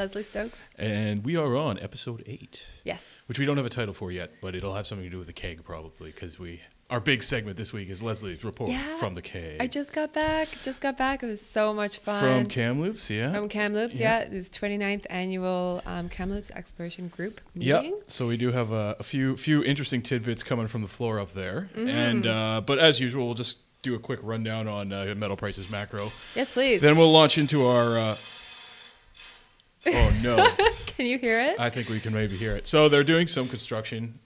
Lesley Stokes. and we are on episode eight, Yes. which we don't have a title for yet, but it'll have something to do with the keg probably because we our big segment this week is Lesley's report Yeah, from the keg. I just got back. Just got back. It was so much fun. from Kamloops, yeah. From Kamloops, Yeah. yeah. It was 29th annual um, Kamloops Exploration Group meeting. Yeah, so we do have a, a few few interesting tidbits coming from the floor up there, Mm-hmm. and uh, but as usual, we'll just do a quick rundown on uh, metal prices macro. Yes, please. Then we'll launch into our. Uh, oh no! Can you hear it? I think we can maybe hear it. So they're doing some construction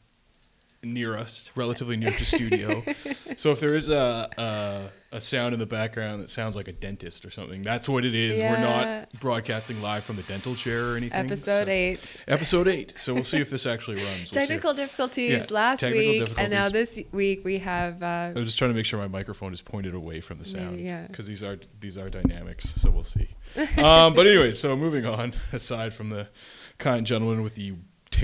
near us, relatively near to studio. so if there is a, a a sound in the background that sounds like a dentist or something, that's what it is. We're not broadcasting live from the dental chair or anything. Episode so- eight. Episode eight. So we'll see if this actually runs. We'll. Technical difficulties Yeah, last technical week, and now this week we have. Uh, I'm just trying to make sure my microphone is pointed away from the sound. Maybe, yeah. Because these are these are dynamics, so we'll see. um, but anyway, so moving on. Aside from the kind gentleman with the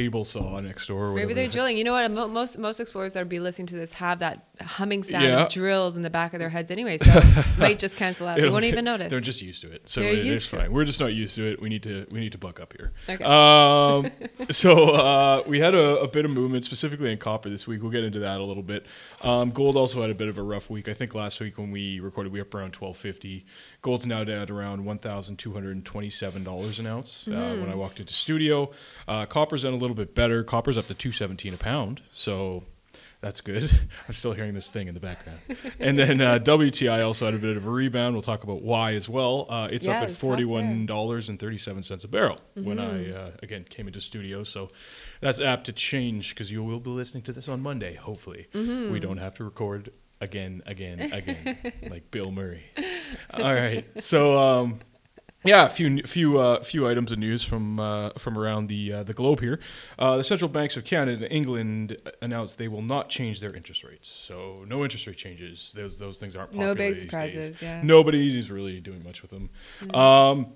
table saw next door, or Maybe they're drilling. You know what? Most most explorers that would be listening to this have that humming sound Yeah. of drills in the back of their heads anyway, so might just cancel out. They won't even notice. They're just used to it, so They're it is fine. it. We're just not used to it. We need to we need to buck up here. Okay. Um, so uh, we had a, a bit of movement, specifically in copper this week. We'll get into that a little bit. Um, gold also had a bit of a rough week. I think last week when we recorded, we were up around twelve fifty. Gold's now at around one thousand two hundred and twenty seven dollars an ounce. Uh, Mm-hmm. when I walked into studio, uh, copper's done a little bit better. Copper's up to two seventeen a pound. So. That's good. I'm still hearing this thing in the background. And then uh, WTI also had a bit of a rebound. We'll talk about why as well. Uh, it's Yeah, up at was tough there. forty-one dollars and thirty-seven cents a barrel when I Mm-hmm. uh, again came into studio. So that's apt to change because you will be listening to this on Monday. Hopefully, Mm-hmm. we don't have to record again, again, again, like Bill Murray. All right, so. Um, yeah, a few few uh, few items of news from uh, from around the uh, the globe here. Uh, the central banks of Canada and England announced they will not change their interest rates. So no interest rate changes. Those those things aren't popular No big these surprises, days. yeah. Nobody's really doing much with them. Um,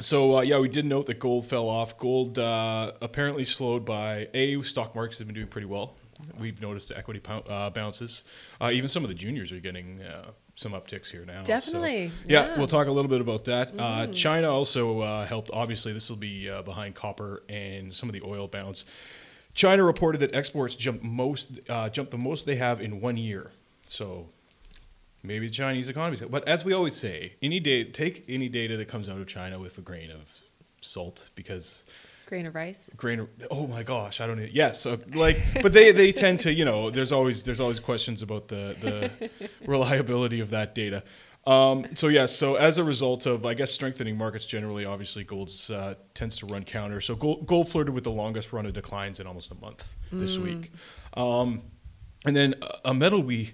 so uh, yeah, we did note that gold fell off. Gold uh, apparently slowed by a stock markets have been doing pretty well. We've noticed the equity pou- uh, bounces. Uh, even some of the juniors are getting uh, some upticks here now. So, Definitely, yeah, yeah. Mm-hmm. we'll talk a little bit about that. Uh, China also uh, helped. Obviously, this will be uh, behind copper and some of the oil bounce. China reported that exports jumped most uh, jumped the most they have in one year. So maybe the Chinese economy. But as we always say, any data take any data that comes out of China with a grain of salt because Grain of rice. grain of, oh my gosh i don't know yes so like but they they tend to you know there's always there's always questions about the the reliability of that data um, so yes so as a result of i guess strengthening markets generally obviously gold's uh, tends to run counter so gold, gold flirted with the longest run of declines in almost a month this week um, and then a- a metal we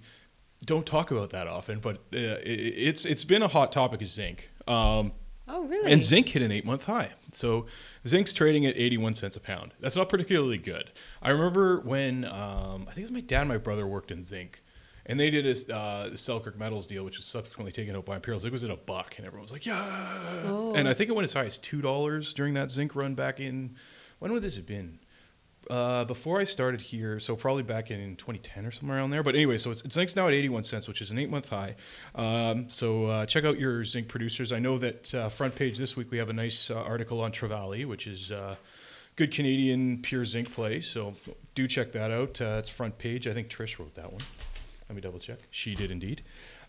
don't talk about that often but uh, it, it's it's been a hot topic is zinc um, Oh, really? and zinc hit an eight month high. So zinc's trading at 81 cents a pound. That's not particularly good. I remember when um, I think it was my dad and my brother worked in zinc. And they did a uh, Selkirk Metals deal, which was subsequently taken out by Imperial. Zinc was at a buck, and everyone was like, "Yeah!" Oh. And I think it went as high as two dollars during that zinc run back in. When would this have been? Uh, before I started here, so probably back in 2010 or somewhere around there. But anyway, so it's, zinc's now at 81 cents, which is an eight month high. Um, so uh, check out your zinc producers. I know that uh, front page this week we have a nice uh, article on Trevali, which is uh, good Canadian pure zinc play. So do check that out. Uh, it's front page. I think Trish wrote that one. Let me double check. She did indeed.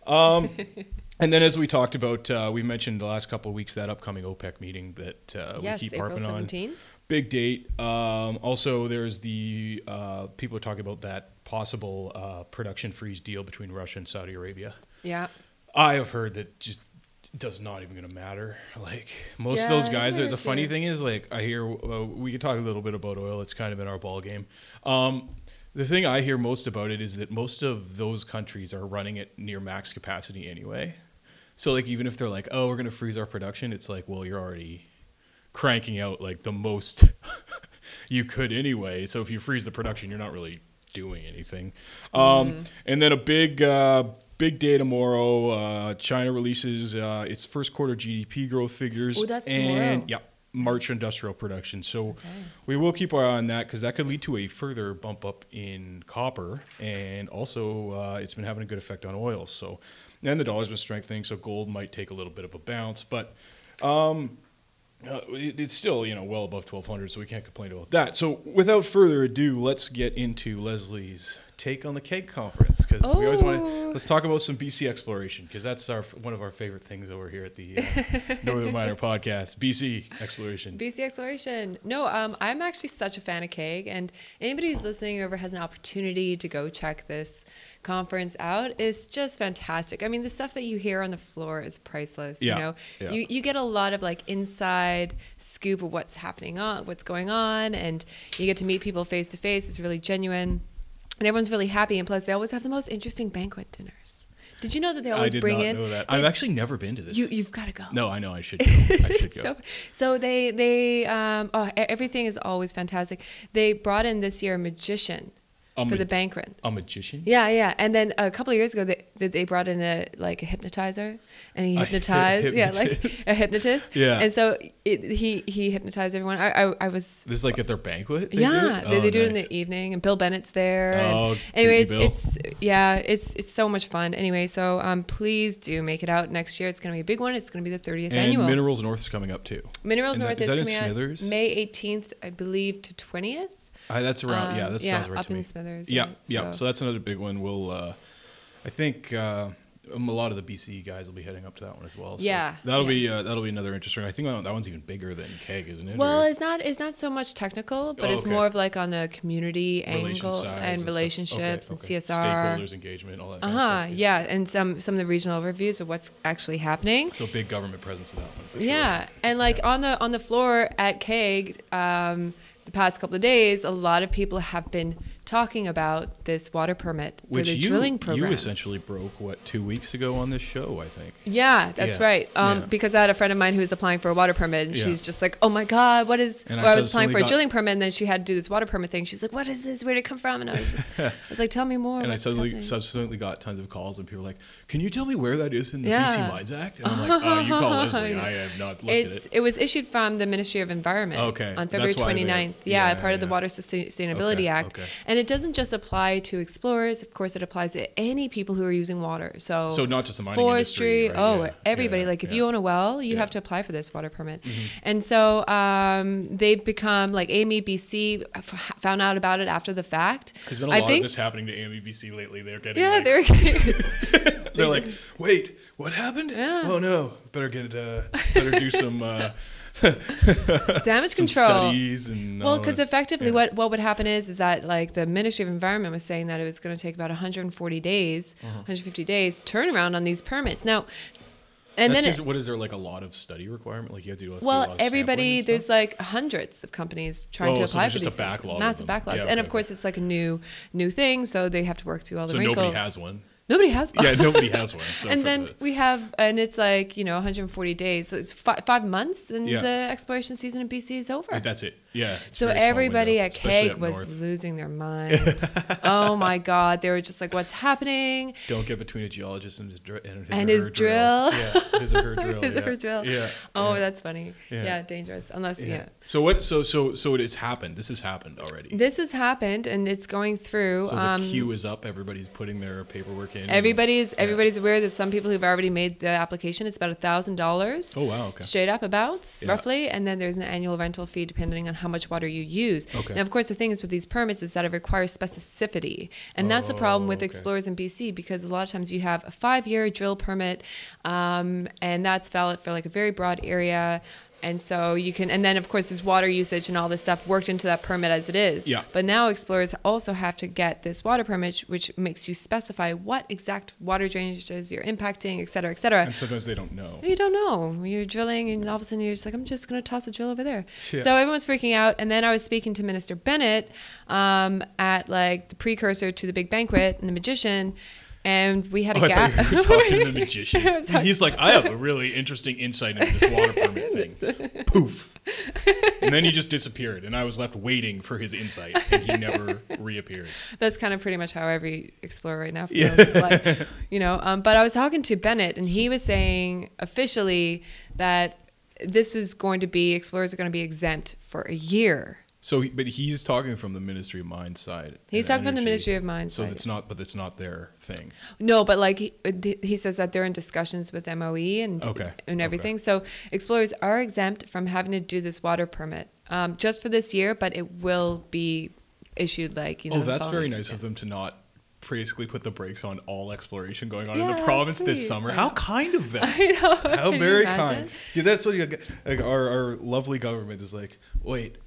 Um, and then, as we talked about, uh, we mentioned the last couple of weeks that upcoming OPEC meeting that uh, yes, we keep April harping on. 17. Big date. Um, also, there's the uh, people are talking about that possible uh, production freeze deal between Russia and Saudi Arabia. Yeah. I have heard that just does not even going to matter. Like most Yeah, of those guys, are, the funny thing is, like I hear uh, we could talk a little bit about oil. It's kind of in our ball game. Um, the thing I hear most about it is that most of those countries are running at near max capacity anyway. So like even if they're like, oh, we're going to freeze our production, it's like, well, you're already cranking out like the most you could anyway. So if you freeze the production, you're not really doing anything. Um, And then a big, uh, big day tomorrow. Uh, China releases uh, its first quarter GDP growth figures. Oh, that's and, tomorrow. Yeah, March industrial production. So Okay. we will keep our eye on that because that could lead to a further bump up in copper, and also uh, it's been having a good effect on oil. So, and the dollar's been strengthening, so gold might take a little bit of a bounce, but Um, uh, it's still you know well above 1200, so we can't complain about that. So without further ado, let's get into Lesley's take on the keg conference because we always want to Oh. let's talk about some BC exploration because that's our one of our favorite things over here at the uh, Northern Miner podcast. BC exploration. BC exploration. No, um, I'm actually such a fan of Keg, and anybody who's listening who ever has an opportunity to go check this conference out is just fantastic. I mean, the stuff that you hear on the floor is priceless. Yeah, You know, yeah. you you get a lot of like inside scoop of what's happening on, what's going on, and you get to meet people face to face. It's really genuine, and everyone's really happy. And plus, they always have the most interesting banquet dinners. Did you know that they I always did bring not in? know that. they- I've actually never been to this. you you've got to go. no, I know I should go. I should go. so, so they they um oh everything is always fantastic. They brought in this year a magician A for the banquet. a magician. Yeah, yeah, and then a couple of years ago, they they- brought in a like a hypnotizer, and he hy- hypnotized, yeah, like a hypnotist. Yeah. and so it, he he hypnotized everyone. I I, I was. This is like at their banquet. they yeah, they, Oh, they do it in the evening, and Bill Bennett's there. Oh, anyway, Goody it's, Bill. it's yeah, it's it's so much fun. Anyway, so um, please do make it out next year. It's going to be a big one. It's going to be the 30th And annual. Minerals North is coming up too. Minerals And that- North is is, that in coming out? May 18th, I believe, to 20th. Uh, that's around. yeah, Um, that yeah, sounds right up to me. Smithers, Yeah, yeah, yeah. so- So that's another big one. We'll, uh, I think, uh, um, a lot of the BC guys will be heading up to that one as well. So Yeah, that'll yeah. be uh, that'll be another interesting. I think that, one's even bigger than Keg, isn't it? Well, Or it's not it's not so much technical, but Oh, it's okay. more of like on the community relation angle and relationships Okay, okay. and CSR. stakeholders engagement, all that. Uh kind huh. of stuff, Yeah, and some some of the regional overviews of what's actually happening. So big government presence in that one. For sure. Yeah, and like on the on the floor at Keg, um, the past couple of days, a lot of people have been talking about this water permit for Which the you drilling program. you essentially broke what two weeks ago on this show, I think. Yeah, that's Yeah, right. Um, yeah. Because I had a friend of mine who was applying for a water permit, and Yeah. she's just like, "Oh my god, what is?" And I well, I was applying for a got- drilling permit, and then she had to do this water permit thing. She's like, "What is this? Where did it come from?" And I was just, I was like, "Tell me more." and I suddenly happening?" subsequently got tons of calls, and people were like, "Can you tell me where that is in the. BC Mines Act?" And I'm like, "Oh, you call Lesley. I have not looked It's at it." it was issued from the Ministry of Environment Okay, on February that's why they- 29th. Yeah, yeah, part of the. Water Sustainability Okay, Act. okay. And it doesn't just apply to explorers. Of course, it applies to any people who are using water. So So not just the mining forestry. industry, right? Oh, Yeah, everybody. yeah, like if yeah. you own a well, you. Mm-hmm. have to apply for this water permit. And so um, they've become like AMEBC found out about it after the fact. There's been a I lot think, of this happening to AMEBC lately. They're getting Yeah, like, they're getting. they're like, wait, what happened? Oh no, better get uh, better do some uh, damage control. Well, because effectively, Yeah. what, what would happen is is that like the Ministry of Environment was saying that it was going to take about 140 days, Uh-huh. 150 days turnaround on these permits. Now, and That then seems- it, what is there like a lot of study requirement? Like you have to do. a- do lot well, everybody there's like hundreds of companies trying Oh, to apply there's for just these backlog massive backlogs, Yeah, and okay, of course it's like a new new thing, so they have to work through all the so wrinkles. nobody has one. Nobody has. one. Yeah, nobody has one. So and then the- we have, and it's like you know 140 days. So it's five, five months, and Yeah. the exploration season in BC is over. that's it. Yeah. So a very small everybody at Keg was north. losing their mind. oh my God. They were just like, what's happening? Don't get between a geologist and his, dr- and his, And his her drill. Yeah, his or her drill. His or her drill. Yeah. Oh, yeah. that's funny. Yeah. Yeah. dangerous. Unless, yeah. yeah. So what? So so so it has happened. This has happened already. This has happened and it's going through. So the um, queue is up. Everybody's putting their paperwork in. everybody's everybody's aware. There's some people who've already made the application. It's about a thousand dollars. Oh wow. Okay. Straight up about Yeah. roughly, and then there's an annual rental fee depending on how much water you use. Okay. Now, of course, the thing is with these permits is that it requires specificity, and that's the problem Oh, with okay. explorers in BC because a lot of times you have a five-year drill permit, um, and that's valid for like a very broad area. And so you can, and then of course there's water usage and all this stuff worked into that permit as it is. Yeah. But now explorers also have to get this water permit, which makes you specify what exact water drainages you're impacting, et cetera, et cetera. And sometimes they don't know. You don't know. You're drilling, and all of a sudden you're just like, I'm just going to toss a drill over there. Yeah. So everyone's freaking out. And then I was speaking to Minister Bennett um, at like the precursor to the big banquet and the magician, and we had Oh, a I gap. thought you were talking to the magician. Talking- He's like, I have a really interesting insight into this water permit thing. Poof. And then he just disappeared, and I was left waiting for his insight, and he never reappeared. That's kind of pretty much how every explorer right now feels. Yeah. Like, you know, um, but I was talking to Bennett, and he was saying officially that this is going to be explorers are going to be exempt for a year So, but he's talking from the Ministry of Mines side. He's talking from the. Ministry of Mines So side. it's not, but it's not their thing. No, but like he, he says that they're in discussions with MOE and Okay, and okay. everything. So explorers are exempt from having to do this water permit um, just for this year, but it will be issued like you know. oh, that's very nice of them to not basically put the brakes on all exploration going on in the province this sweet. summer. How kind of them. I know. How Can very kind. Yeah, that's what you. Like our, our lovely government is like, wait,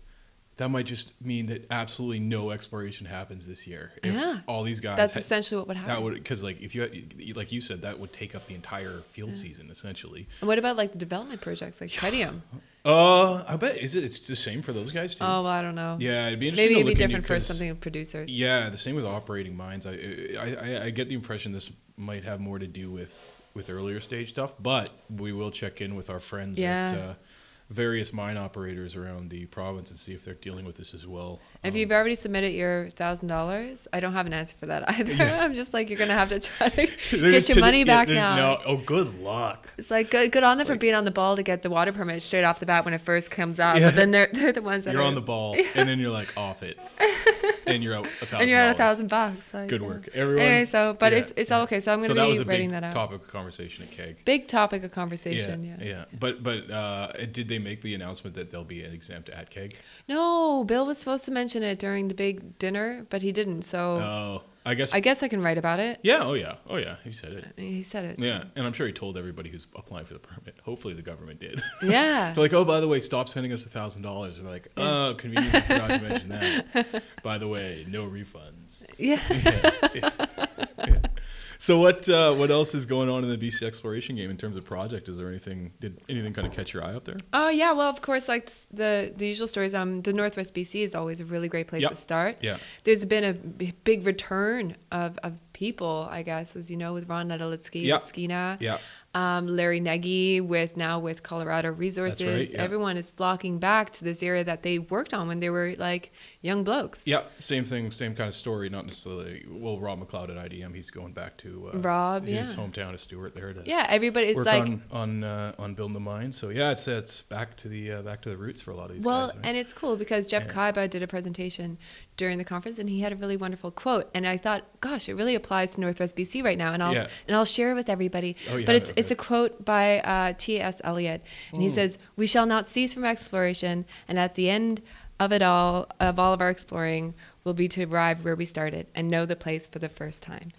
that might just mean that absolutely no exploration happens this year. If Yeah. all these guys. That's had- essentially what would happen. That would because like if you like you said that would take up the entire field season essentially. and what about like the development projects like Tritium? Uh, I bet is it? It's the same for those guys too. Oh, well, I don't know. yeah, it'd be interesting. Maybe it'd be different for something with producers. Yeah, the same with operating mines. I, I I I get the impression this might have more to do with with earlier stage stuff, but we will check in with our friends at Yeah. uh, various mine operators around the province and see if they're dealing with this as well. If you've already submitted your thousand dollars, I don't have an answer for that either. I'm just like you're gonna have to try to get your money back there's now. No, oh, good luck. It's like good, good on them for like- being on the ball to get the water permit straight off the bat when it first comes out. Yeah. But then they're they're the ones that You're are, on the ball, and then you're like off it, and you're out a thousand. and you're at a thousand bucks. Like, Good yeah. work, everyone. Anyway, so but Yeah, it's it's yeah. all okay. So I'm gonna that be was a writing big that out. topic of conversation at Keg. Big topic of conversation. Yeah. yeah, But but uh, did they make the announcement that they'll be an exempt at Keg? No, Bill was supposed to mention it during the big dinner, but he didn't. So Oh, I guess. I guess I can write about it. yeah. Oh yeah. Oh yeah. He said it. Uh, he said it. Yeah, and I'm sure he told everybody who's applying for the permit. Hopefully, the government did. Yeah. They're like, oh, by the way, stop sending us a thousand dollars. They're like, oh, conveniently forgot to mention that. By the way, no refunds. yeah, yeah. So what uh, what else is going on in the BC exploration game in terms of project? Is there anything did anything kind of catch your eye out there? Oh yeah, well of course like the the usual stories. Um, the Northwest BC is always a really great place Yep. to start. Yeah. there's been a big return of, of people, I guess, as you know, with Ron Netolitzky, Yeah. with Skeena, Yeah. um, Larry Negi, with now with Colorado Resources. yeah. Everyone is flocking back to this area that they worked on when they were like young blokes. Yeah, same thing, same kind of story. Not necessarily. Well, Rob McLeod at IDM, he's going back to uh, Rob, his yeah. hometown of Stewart there to Yeah, everybody is like on on uh, on building the mine. So yeah, it's it's back to the uh, back to the roots for a lot of these Well, guys. right? and it's cool because Jeff Yeah. Kyba did a presentation during the conference, and he had a really wonderful quote. And I thought, gosh, it really applies to Northwest BC right now, and I'll Yeah. and I'll share it with everybody. Oh, yeah, but it's it's a quote by uh, T. S. Eliot, and he Mm. says, "We shall not cease from exploration, and at the end of it all, of all of our exploring, will be to arrive where we started and know the place for the first time."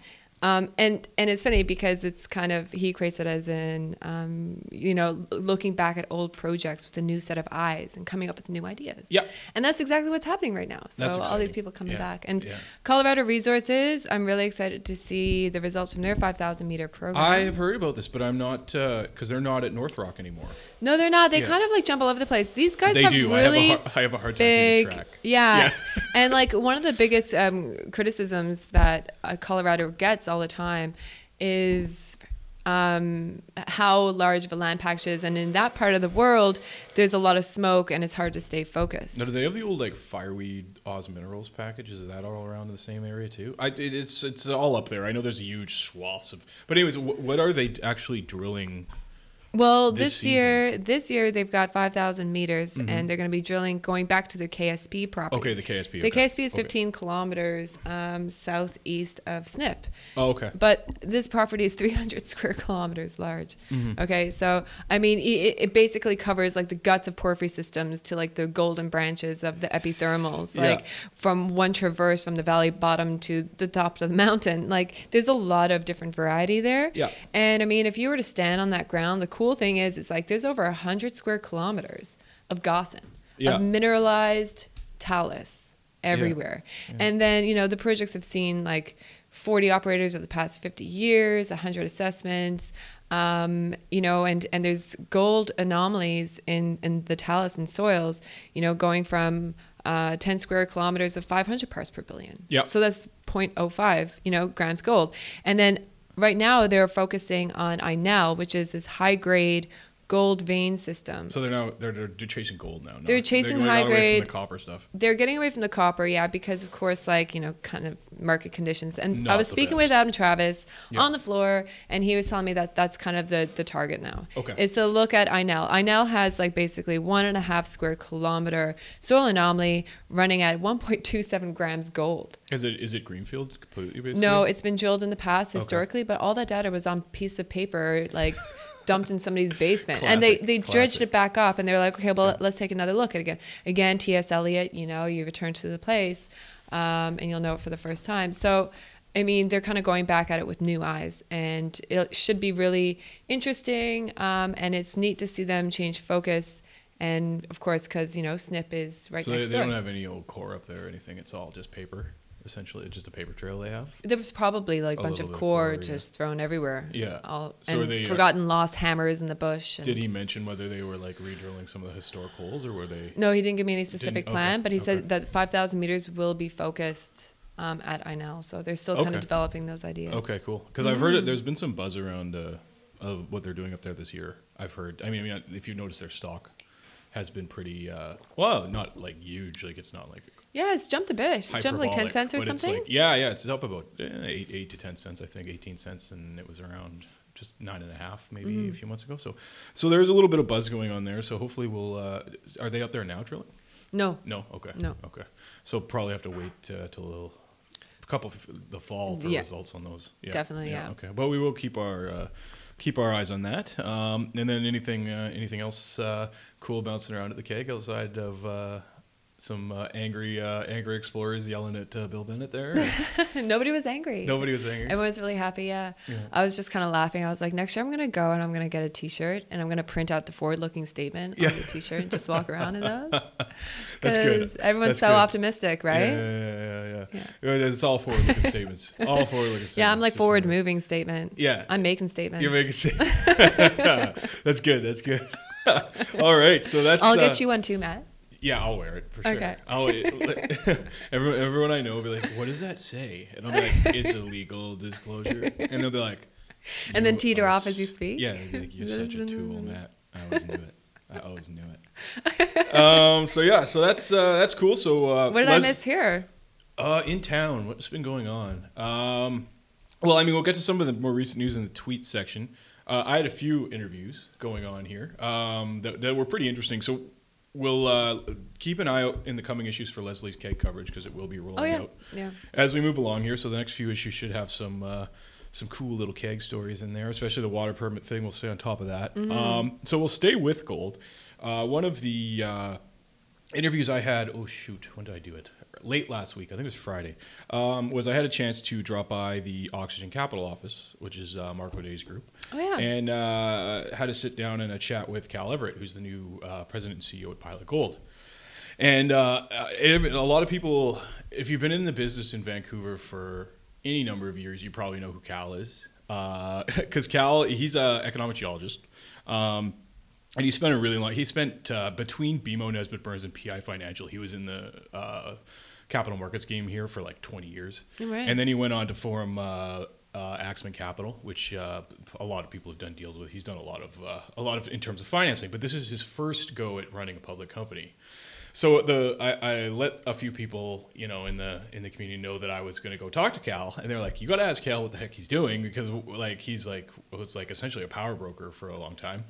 Um, and and it's funny because it's kind of he creates it as in um, you know looking back at old projects with a new set of eyes and coming up with new ideas. Yep. And that's exactly what's happening right now. So all these people coming Yeah, back. And yeah. Colorado Resources, I'm really excited to see the results from their 5,000 meter program. I have heard about this, but I'm not because they're not at North ROK anymore. no, they're not. They Yeah. kind of like jump all over the place. These guys they have do. really I have a hard, I have a hard time big. track. Yeah. And like one of the biggest um, criticisms that uh, Colorado gets all the time is um, how large a land package is. And in that part of the world, there's a lot of smoke and it's hard to stay focused. Now, do they have the old like fireweed Oz Minerals packages? Is that all around in the same area too? I it, it's it's all up there. I know there's huge swaths of. But anyways, wh- what are they actually drilling? Well, this this, year, this year they've got 5,000 meters, Mhm. and they're going to be drilling going back to the KSP property. Okay, the KSP. The okay. KSP is Okay. 15 kilometers um, southeast of Snip, Oh, okay. but this property is 300 square kilometers large. Mhm. Okay, so I mean, it, it basically covers like the guts of porphyry systems to like the golden branches of the epithermals, Yeah. like from one traverse from the valley bottom to the top of the mountain. Like, there's a lot of different variety there. Yeah. And I mean, if you were to stand on that ground, the cool thing is, it's like there's over a hundred square kilometers of gossan, Yeah. of mineralized talus everywhere. Yeah. And then you know the projects have seen like 40 operators over the past 50 years, 100 assessments. Um, you know, and and there's gold anomalies in in the talus and soils. You know, going from uh, 10 square kilometers of 500 parts per billion. Yeah. So that's 0.05, you know, grams gold. And then right now they're focusing on INEL, which is this high grade gold vein system. So they're now they're, they're chasing gold now. They're not- chasing going high away from grade- the copper stuff. They're getting away from the copper, yeah, because of course, like you know, kind of market conditions. And I was speaking best. with Adam Travis Yeah. on the floor, and he was telling me that that's kind of the the target now. Okay. Is to look at Inel. Inel has like basically one and a half square kilometer soil anomaly running at 1.27 grams gold. Is it is it greenfield completely? Basically? No, it's been drilled in the past Okay. historically, but all that data was on piece of paper, like dumped in somebody's basement, and they Classic, they dredged it back up, and they're like, okay, well, Yeah. let's take another look at it again. Again, T.S. Eliot, you know, you return to the place, um, and you'll know it for the first time. So. I mean, they're kind of going back at it with new eyes, and it should be really interesting. Um, and it's neat to see them change focus, and of course, because you know, Snip is right so they, next they door. don't have any old core up there or anything. It's all just paper. Essentially, it's just a paper trail they have. There was probably like A bunch of core core, yeah. just thrown everywhere. Yeah. All, So and they, uh, forgotten lost hammers in the bush. And Did he mention whether they were like re-drilling some of the historic holes or were they? No, he didn't give me any specific okay, plan, but he okay. said that 5,000 meters will be focused um, at Inel. So they're still kind Okay. of developing those ideas. Okay, cool. Because I've heard it. There's been some buzz around uh, of what they're doing up there this year. I've heard. I mean, I mean, if you notice, their stock has been pretty. Uh, well, not like huge. Like it's not like Yeah, it's jumped a bit. It's jumped like 10 cents or something. like- yeah, yeah, it's up about eight, eight to ten cents. I think eighteen cents, and it was around just nine and a half maybe Mm-hmm. a few months ago. So, so there's a little bit of buzz going on there. So hopefully we'll. Uh, are they up there now drilling? no. No. Okay. No. Okay. So probably have to wait uh, till a couple of the fall for Yeah. results on those. Yeah. Definitely, yeah. Okay. But we will keep our uh, keep our eyes on that. Um, and then anything uh, anything else uh, cool bouncing around at the keg outside of. Uh, some uh, angry, uh, angry explorers yelling at uh, Bill Bennett there. Nobody was angry. Nobody was angry. Everyone was really happy. Yeah. Yeah. I was just kind of laughing. I was like, next year I'm going to go and I'm going to get a T-shirt and I'm going to print out the forward-looking statement Yeah. on the T-shirt and just walk around in those. That's good. Everyone's That's so good. optimistic, right? Yeah, yeah, yeah, yeah. Yeah. It's all forward-looking statements. All forward-looking statements. Yeah, I'm like Just forward-moving statement. Yeah. I'm making statements. You're making statements. That's good. That's good. all right. So that's. I'll uh, get you one too, Matt. Yeah, I'll wear it for sure. Okay. I'll, everyone, everyone I know will be like, "What does that say?" And I'll be like, "It's a legal disclosure," and they'll be like, And then teeter off as you speak? Yeah, like, you're such a tool, Matt. I always knew it. I always knew it. um. So yeah. So that's uh, that's cool. So uh, What did I miss here? Uh, in town, what's been going on? Um, well, I mean, we'll get to some of the more recent news in the tweet section. Uh, I had a few interviews going on here um, that, that were pretty interesting. So we'll uh, keep an eye out in the coming issues for Lesley's keg coverage because it will be rolling Oh yeah, out yeah. as we move along here. So the next few issues should have some uh, some cool little keg stories in there, especially the water permit thing. We'll stay on top of that. Mm-hmm. Um, so we'll stay with gold. Uh, one of the uh, interviews I had, oh shoot, when did I do it? Late last week, I think it was Friday, um, was I had a chance to drop by the Oxygen Capital office, which is uh, Marco Day's group, Oh yeah. and uh, had to sit down and a chat with Cal Everett, who's the new uh, president and CEO at Pilot Gold. And uh, uh, it- a lot of people, if you've been in the business in Vancouver for any number of years, you probably know who Cal is. Because Cal, he's an economic geologist. Um, and he spent a really long. He spent uh, between BMO, Nesbitt Burns, and PI Financial. He was in the uh, capital markets game here for like 20 years, Right. and then he went on to form uh, uh, Axemen Capital, which uh, a lot of people have done deals with. He's done a lot of uh, a lot of in terms of financing, but this is his first go at running a public company. So the I, I let a few people you know in the in the community know that I was going to go talk to Cal, and they're like, "You got to ask Cal what the heck he's doing because like he's like was like essentially a power broker for a long time,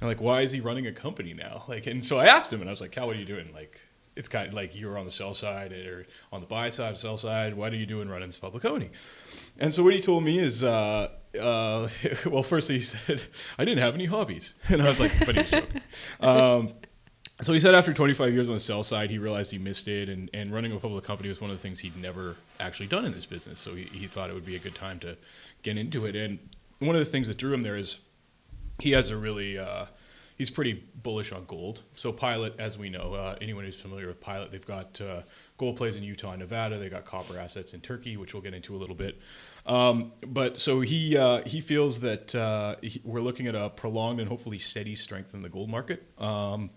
and like why is he running a company now? Like, and so I asked him, and I was like, Cal, what are you doing? Like, it's kind of like you're on the sell side or on the buy side, sell side. What are you doing running this public company? And so what he told me is, uh, uh, well, firstly he said I didn't have any hobbies, and I was like, but he was joking. Um, so he said after 25 years on the sell side, he realized he missed it, and, and running a public company was one of the things he'd never actually done in this business. So he, he thought it would be a good time to get into it. And one of the things that drew him there is he has a really uh, he's pretty bullish on gold. So Pilot, as we know, uh, anyone who's familiar with Pilot, they've got uh, gold plays in Utah and Nevada. They got copper assets in Turkey, which we'll get into a little bit. Um, but so he uh, he feels that uh, he, we're looking at a prolonged and hopefully steady strength in the gold market. Um,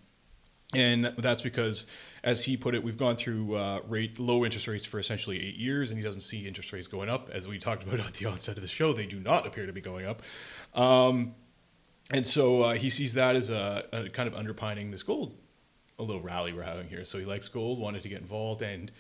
and that's because, as he put it, we've gone through uh, rate low interest rates for essentially eight years, and he doesn't see interest rates going up. As we talked about at the onset of the show, they do not appear to be going up. Um, and so uh, he sees that as a, a kind of underpinning this gold, a little rally we're having here. So he likes gold, wanted to get involved, and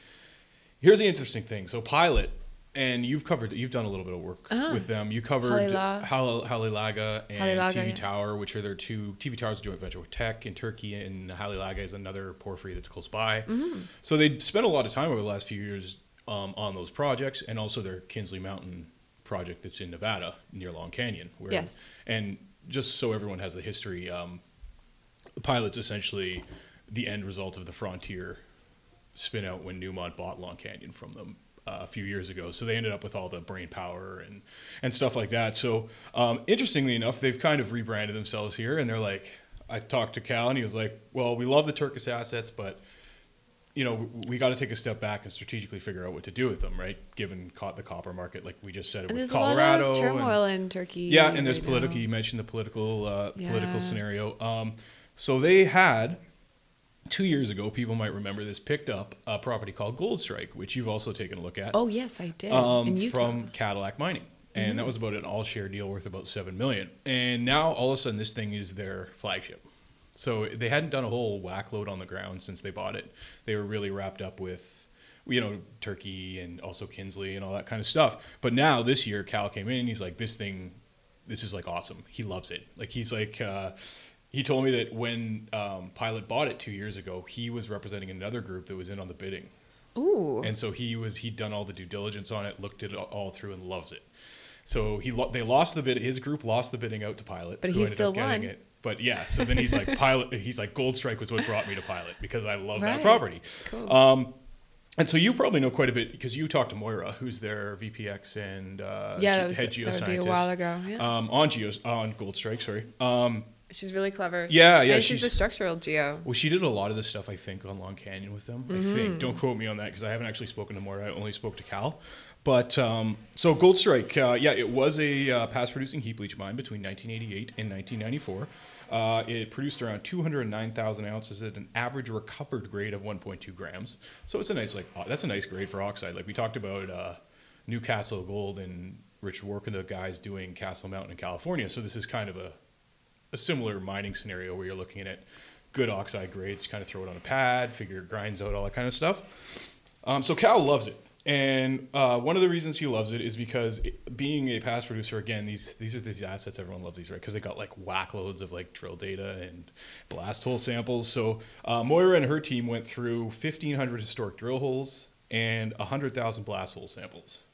here's the interesting thing. So Pilot, and you've covered, you've done a little bit of work Ah. with them. You covered Halila. Hal- Halilaga and Halilaga, TV yeah. Tower, which are their two TV Towers joint venture with Teck in Turkey, and Halilaga is another porphyry that's close by. Mm-hmm. So they spent a lot of time over the last few years um, on those projects, and also their Kinsley Mountain project that's in Nevada near Long Canyon. Where, Yes. And just so everyone has the history, um, Pilot's essentially the end result of the Fronteer spin out when Newmont bought Long Canyon from them uh, a few years ago. So they ended up with all the brain power and, and stuff like that. So um, interestingly enough, they've kind of rebranded themselves here, and they're like, I talked to Cal, and he was like, "Well, we love the Turkish assets, but." You know, we got to take a step back and strategically figure out what to do with them, right? Given caught the copper market, like we just said, it And with Colorado, a lot of and- turmoil in Turkey. yeah, and there's right political. now. You mentioned the political uh, Yeah. political scenario. Um, so they had two years ago. People might remember this. Picked up a property called Goldstrike, which you've also taken a look at. Oh yes, I did. um, from Cadillac Mining, and that was about an all-share deal worth about seven million. And now all of a sudden, this thing is their flagship. So they hadn't done a whole whack load on the ground since they bought it. They were really wrapped up with, you know, Turkey and also Kinsley and all that kind of stuff. But now this year, Cal came in and he's like, this thing, this is like awesome. He loves it. Like he's like, uh, he told me that when um, Pilot bought it two years ago, he was representing another group that was in on the bidding. Ooh. And so he was he'd done all the due diligence on it, looked it all- through, and loves it. So he lo- they lost the bid. His group lost the bidding out to Pilot, But he ended still up getting won. it. But yeah, so then he's like Pilot. He's like Goldstrike was what brought me to Pilot because I love that property. Cool. Um, and so you probably know quite a bit because you talked to Moira, who's their VPX and uh, yeah, that was head that would be a geoscientist. while ago. Yeah. Um, on Geos on Goldstrike, sorry. Um, she's really clever. yeah, yeah, And she's, she's- a structural geo. well, she did a lot of this stuff, I think, on Long Canyon with them. I Mm-hmm. think. Don't quote me on that because I haven't actually spoken to Moira. I only spoke to Cal. But um, so Goldstrike, uh, yeah, it was a uh, past-producing heap leach mine between 1988 and 1994. Uh, it produced around 209,000 ounces at an average recovered grade of 1.2 grams. So it's a nice, like, that's a nice grade for oxide. Like we talked about uh, Newcastle Gold and Richard Warke and the guys doing Castle Mountain in California. So this is kind of a a similar mining scenario where you're looking at good oxide grades, kind of throw it on a pad, figure it grinds out all that kind of stuff. Um, so Cal loves it, and uh, one of the reasons he loves it is because it, being a past producer, again, these these are these assets everyone loves these, right? Because they got like whack loads of like drill data and blast hole samples. So uh, Moira and her team went through 1,500 historic drill holes and 100,000 blast hole samples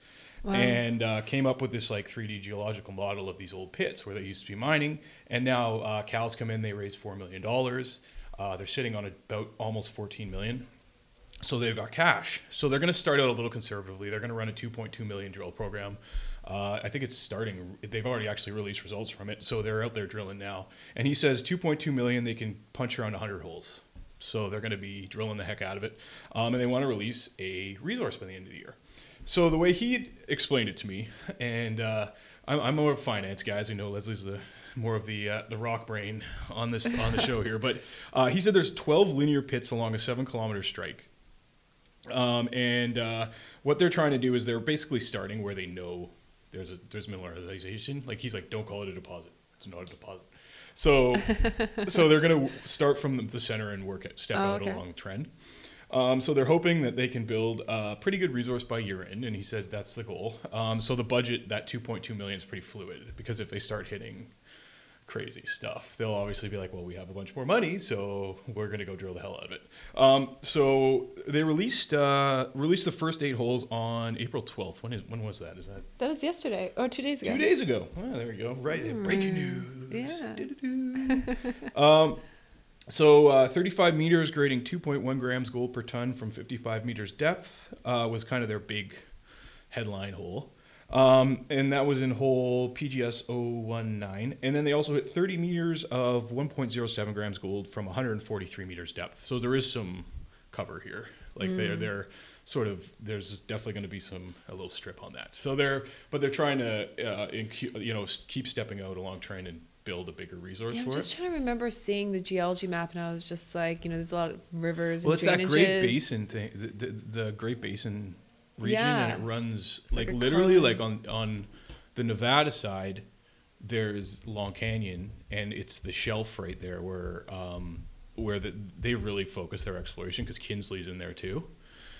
Wow. and uh, came up with this like 3D geological model of these old pits where they used to be mining. And now uh, Cal's come in, they raised four million dollars. Uh, they're sitting on about almost 14 million. So they've got cash. So they're going to start out a little conservatively. They're going to run a 2.2 million drill program. Uh, I think it's starting. They've already actually released results from it, so they're out there drilling now. And he says 2.2 million. They can punch around 100 holes. So they're going to be drilling the heck out of it, um, and they want to release a resource by the end of the year. So the way he explained it to me, and uh, I'm, I'm more of a finance guy, as we know Lesley's the more of the uh, the rock brain on this on the show here. But uh, he said there's 12 linear pits along a seven kilometer strike, um, and uh, what they're trying to do is they're basically starting where they know there's a there's mineralization. Like he's like, don't call it a deposit. It's not a deposit. So so they're gonna start from the center and work it step Oh, out okay. along trend. Um, so they're hoping that they can build a pretty good resource by year end, and he says that's the goal. Um, so the budget, that 2.2 million, is pretty fluid because if they start hitting crazy stuff, they'll obviously be like, well, we have a bunch more money, so we're gonna go drill the hell out of it. Um, so they released uh, released the first eight holes on April 12th. When is when was that? Is that That was yesterday or two days ago. two days ago? Oh, there we go. Right, in breaking news. Yeah. Um, so uh, 35 meters, grading 2.1 grams gold per ton from 55 meters depth uh, was kind of their big headline hole. Um, and that was in hole PGS 019. And then they also hit 30 meters of 1.07 grams gold from 143 meters depth. So there is some cover here. Like they're they're sort of there's definitely going to be some a little strip on that. So they're but they're trying to uh, incu- you know keep stepping out along trend and build a bigger resource Yeah, I'm just it. trying to remember seeing the geology map, and I was just like, you know, there's a lot of rivers Well, and it's that. Great Basin thing, the, the, the Great Basin region, Yeah. and it runs It's like, like literally cone. like on on the Nevada side. there's Long Canyon, and it's the shelf right there where um, where the, they really focus their exploration because Kinsley's in there too.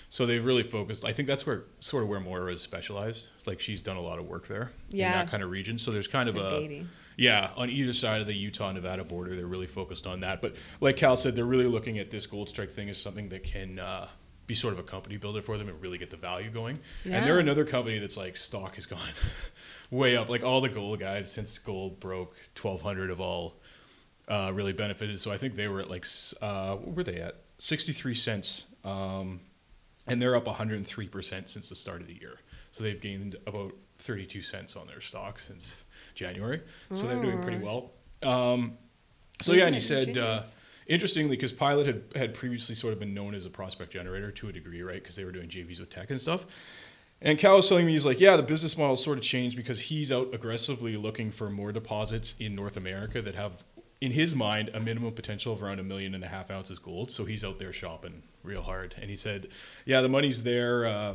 So they've really focused. I think that's where sort of where Moira is specialized. Like she's done a lot of work there in Yeah. that kind of region. So there's kind of It's a a baby. yeah on either side of the Utah Nevada border. They're really focused on that. But like Cal said, they're really looking at this Goldstrike thing as something that can. Uh, be sort of a company builder for them and really get the value going. Yeah. And they're another company that's like stock has gone way up. Like all the gold guys since gold broke 1200 have all uh, really benefited. So I think they were at like uh, what were they at? 63 cents, um, and they're up 103 percent since the start of the year. So they've gained about 32 cents on their stock since January. So they're doing pretty well. Um, so yeah, and he said. Uh. Interestingly, because Pilot had, had previously sort of been known as a prospect generator to a degree, right? Because they were doing JVs with Teck and stuff. And Cal was telling me, he's like, yeah, the business model sort of changed because he's out aggressively looking for more deposits in North America that have, in his mind, a minimum potential of around a million and a half ounces gold. So he's out there shopping real hard. And he said, yeah, the money's there. Uh,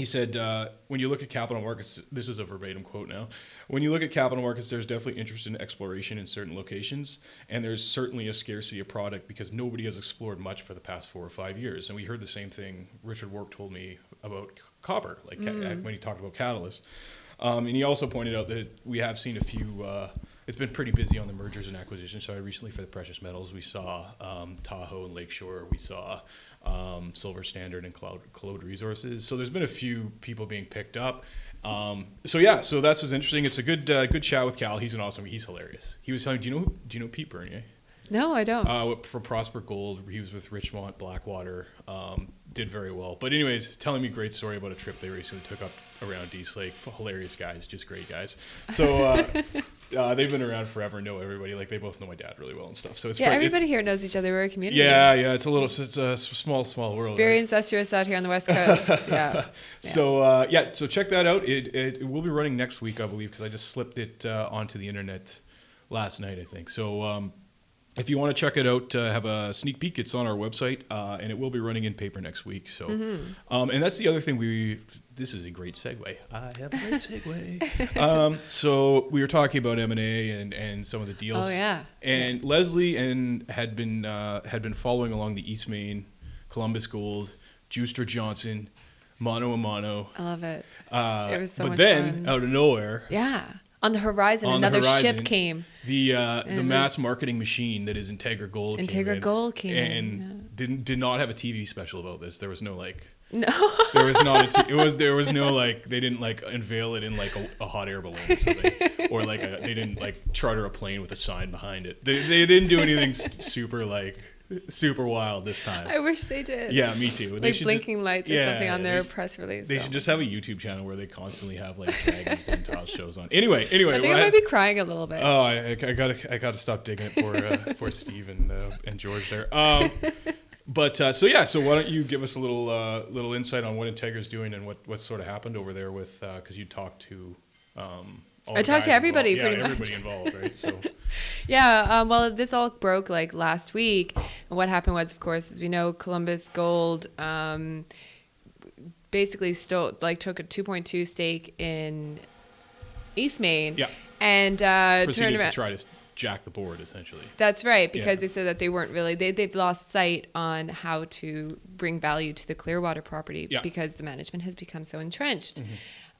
he said, uh, when you look at capital markets, this is a verbatim quote now. When you look at capital markets, there's definitely interest in exploration in certain locations, and there's certainly a scarcity of product because nobody has explored much for the past four or five years. And we heard the same thing Richard Warke told me about copper, like ca- when he talked about catalysts. Um, and he also pointed out that we have seen a few. Uh, it's been pretty busy on the mergers and acquisitions. So I recently, for the precious metals, we saw um, Tahoe and Lake Shore. We saw um, Silver Standard and Claude Claude Resources. So there's been a few people being picked up. Um, so yeah, so that's what's interesting. It's a good uh, good chat with Cal. He's an awesome. He's hilarious. He was telling. Do you know? Do you know Pete Bernier? No, I don't. Uh, for Prosper Gold, he was with Richfield Blackwater. Um, did very well. But anyways, telling me a great story about a trip they recently took up around East Lake. Hilarious guys, just great guys. So uh, uh, they've been around forever, know everybody. Like they both know my dad really well and stuff. So it's yeah, it's- everybody here knows each other. We're a community. Yeah, yeah. It's a little. It's a small, small world. It's very right? incestuous out here on the West Coast. yeah. So uh, yeah, so check that out. It, it, it will be running next week, I believe, because I just slipped it uh, onto the internet last night, I think. So um, if you want to check it out, uh, have a sneak peek. It's on our website, uh, and it will be running in paper next week. So, Mm-hmm. um, and that's the other thing we. This is a great segue. I have a great segue. um, so we were talking about M and A and and some of the deals. Oh, yeah. And Lesley and had been uh, had been following along the Eastmain, Columbus Gold, Juster Johnson, Mono a Mono. I love it. Uh, It was so but much then fun. out of nowhere, Yeah. On the horizon, on the another horizon, ship came. The uh, the mass marketing machine that is Integra Gold. came Integra in Gold came in, and yeah. didn't did not have a TV special about this. There was no like. No. There was not. A t- it was there was no like they didn't like unveil it in like a, a hot air balloon or something, or like a, they didn't like charter a plane with a sign behind it. They they didn't do anything super like super wild this time. I wish they did. yeah, me too. Like should just- blinking lights or something on their they- press release. They so. should just have a YouTube channel where they constantly have like dragons doing tile shows on. Anyway, anyway, I think well, I might be crying a little bit. Oh, I, I gotta, I gotta stop digging it for, uh, for Steve and, uh, and George there. Um, but uh, so yeah, so why don't you give us a little, uh, little insight on what Integra's doing and what, what sort of happened over there with, because you talked to, um, I talked to everybody involved. pretty yeah, much. everybody involved, right? So Yeah, um, well, this all broke like last week. And what happened was, of course, as we know, Columbus Gold um, basically stole, like, took a 2.2 stake in Eastmain. Yeah. And uh, turned proceeded to try to jack the board essentially. That's right, because Yeah. they said that they weren't really they they've lost sight on how to bring value to the Clearwater property Yeah. Mm-hmm. because the management has become so entrenched.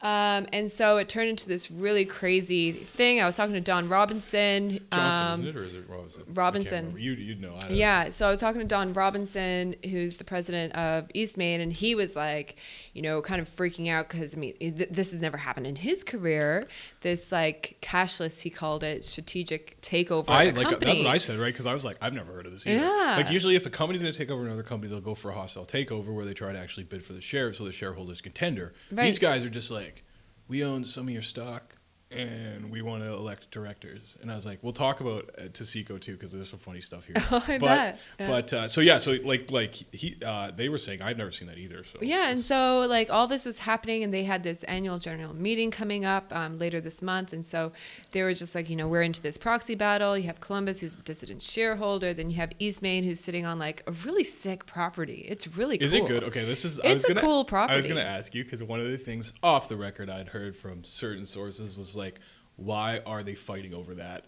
Um, and so it turned into this really crazy thing. I was talking to Don Robinson. Johnson, um, isn't it, or is it Robinson? Robinson. You, you'd know. I don't yeah, so I was talking to Don Robinson, who's the president of Eastmain, and he was like, you know, kind of freaking out because I mean, th- this has never happened in his career. This like cashless, he called it, strategic takeover. I like company. that's what I said, right? Because I was like, I've never heard of this either. Yeah. Like usually, if a company's going to take over another company, they'll go for a hostile takeover where they try to actually bid for the share so the shareholders can tender. Right. These guys are just like, we own some of your stock and we want to elect directors. And I was like, we'll talk about uh, Taseko too because there's some funny stuff here. Oh, I but, bet. Yeah. But uh, so yeah, so like like he uh, they were saying I'd never seen that either. So Yeah, and so like all this was happening, and they had this annual general meeting coming up um, later this month, and so they were just like, you know, we're into this proxy battle. You have Columbus, who's a dissident shareholder, then you have Eastmain, who's sitting on like a really sick property. It's really Is it good? Okay, this is. It's a gonna, cool I was going to ask you because one of the things off the record I'd heard from certain sources was like, why are they fighting over that?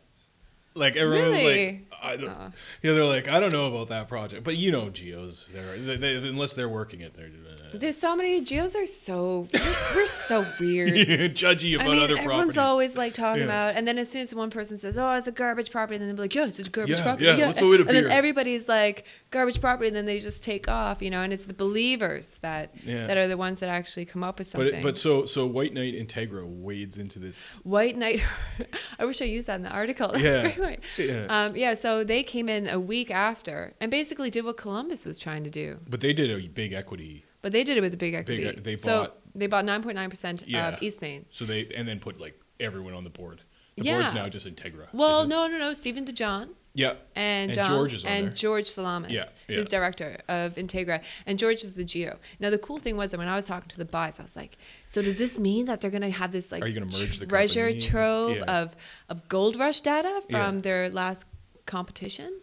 Like everyone was like, I don't, Aw. yeah, they're like, I don't know about that project, but you know, geos, they're they, they, unless they're working it, they're There's so many geos are so we're, we're so weird. judgy about I mean, other everyone's properties. always like talking Yeah. about, and then as soon as one person says, "Oh, it's a garbage property," then they'll be like, "Yes, it's a garbage Yeah, property." yeah, what's the way to and then everybody's like, "Garbage property," and then they just take off, you know. And it's the believers that Yeah. that are the ones that actually come up with but something. it, but so so White Knight Integra wades into this. White Knight. I wish I used that in the article. That's Yeah. great. White. Yeah. Um, yeah. So they came in a week after and basically did what Columbus was trying to do, But they did a big equity, but they did it with a big equity. Big- they so bought- they bought 9.9 percent of Eastmain. so they and then put like everyone on the board. The Yeah. board's now just Integra. Well, no, no, no. Stephen DeJong. Yeah. and, And John, George is and there. George Salamis, Yeah, yeah. who's director of Integra, and George is the geo. Now the cool thing was that when I was talking to the buys, I was like, "So does this mean that they're going to have this like Are you gonna merge the treasure companies? trove Yeah. of of gold rush data from their last competition?"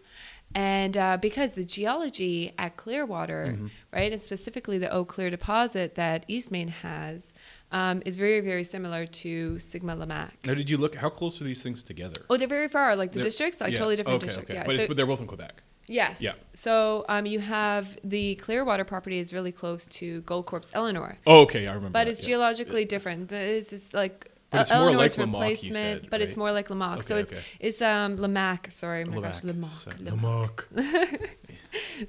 And uh, because the geology at Clearwater, Mm-hmm. right, and specifically the Eau Claire deposit that Eastmain has, um, is very, very similar to Sigma Lamac. Now, did you look? How close are these things together? Oh, they're very far, like the They're- districts, like yeah. totally different okay, district. Okay. Yeah, But, so- but they're both in Quebec. Yes. Yeah. So um, you have the Clearwater property is really close to Goldcorp's Éléonore, Oh, okay, I remember. but that, it's yeah. geologically different. But it's just like But it's more Éléonore's like you replacement, said, but it's more like Lamaque. so it's okay. it's um Lamac. Sorry, oh my gosh. Lamaque. So-. Lamaque.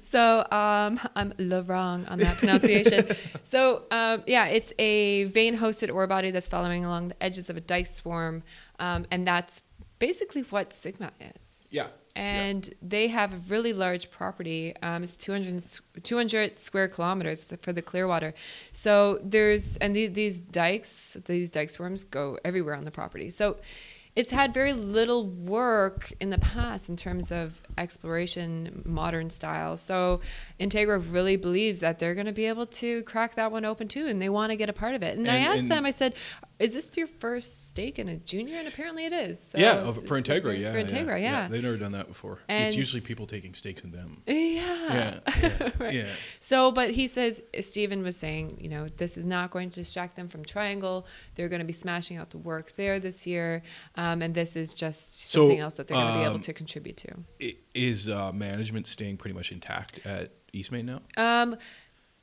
So um, I'm le wrong on that pronunciation. so um, yeah, it's a vein-hosted ore body that's following along the edges of a dike swarm, um, and that's basically what Sigma is. Yeah. And they have a really large property. Um, it's 200, s- 200 square kilometers for the Clearwater. So there's, and the, these dikes, these dike swarms go everywhere on the property. So it's had very little work in the past in terms of exploration, modern style. So Integra really believes that they're going to be able to crack that one open too, and they want to get a part of it. And, I asked and- them, I said, "Is this your first stake in a junior?" And apparently it is. So yeah, for Integra, yeah. for Integra, yeah. They've never done that before. And- it's usually people taking stakes in them. Yeah. Yeah. Yeah. Right. yeah. So, but he says, Stephen was saying, you know, this is not going to distract them from Triangle. They're going to be smashing out the work there this year. Um, and this is just So, something else that they're going to be able um, to contribute to. Is uh, management staying pretty much intact at Eastmain now? Um,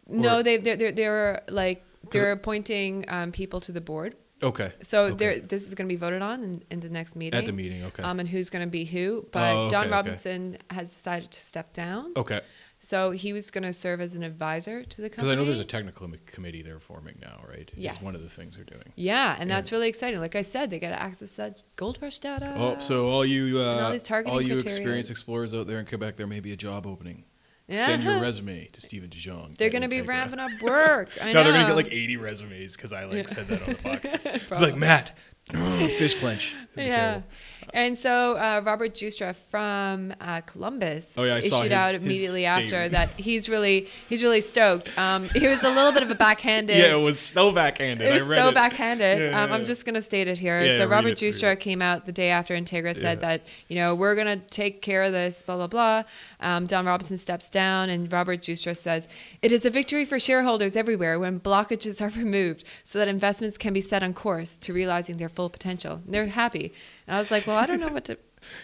no, Or- they, they're, they're, they're like, they're appointing um, people to the board. Okay. So Okay. there, this is going to be voted on in, in the next meeting. At the meeting, okay. Um, and who's going to be who. But Oh, okay, Don okay. Robinson has decided to step down. okay. So he was going to serve as an advisor to the company. Because. I know there's a technical committee they're forming now, right? Is one of the things they're doing. Yeah, and Yeah. that's really exciting. Like I said, they get to access that gold rush data. Oh, so all you uh, all these targeting all you criterias. experienced explorers out there in Quebec, there may be a job opening. Send your resume to Stephen DeJong. They're going to be ramping up work. I no, know. they're gonna get like 80 resumes because I like Yeah. said that on the podcast. Like Matt, fish clench. Yeah. terrible. And so uh, Robert Giustra from uh, Columbus Oh, yeah, I issued his- out immediately after that he's really he's really stoked. Um, he was a little bit of a backhanded. Yeah, it was so backhanded. It was I read so it. backhanded. Yeah, um, I'm just going to state it here. Yeah, so Robert Giustra came out the day after Integra said Yeah. that, you know, we're going to take care of this, blah, blah, blah. Um, Don Robinson steps down, and Robert Giustra says, It is a victory for shareholders everywhere when blockages are removed so that investments can be set on course to realizing their full potential. And they're happy. And I was like, Well, I don't know what to.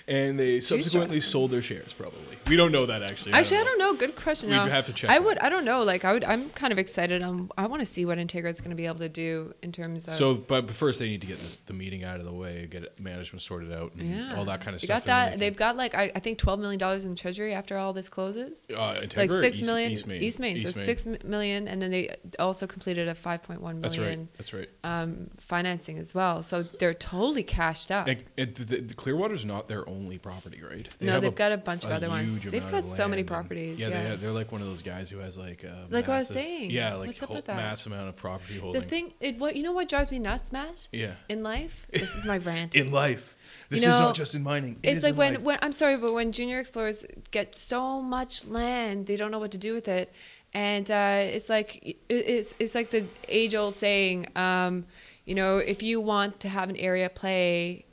And they subsequently sold their shares, probably. We don't know that actually. Actually, I don't know. Good question. We'd No. have to check I that. would. I don't know. Like, I would. I'm kind of excited. Um, I want to see what Integra is going to be able to do in terms of. So, but first they need to get this, the meeting out of the way, get management sorted out, and Yeah, all that kind of they stuff. got that. They've got like I, I think twelve million dollars in treasury after all this closes. uh, Integra like six East, million Eastmain. East Main, so Eastmain. six million, and then they also completed a five point one million. That's right. That's right. um, financing as well. So they're totally cashed up. And, and the, the Clearwater's not their only property, right? They no, have they've got a bunch of a other ones. They've got so many properties. Yeah, Yeah, They, they're like one of those guys who has like a Like I was saying. Yeah, like What's up whole- with that? mass amount of property holding. the thing, it what you know what drives me nuts, Matt? yeah, In life, this is my rant. in life, this You is not just in mining. It it's is like when, life. when I'm sorry, but when junior explorers get so much land, they don't know what to do with it, and uh, it's like it's it's like the age old saying, um, you know, if you want to have an area play,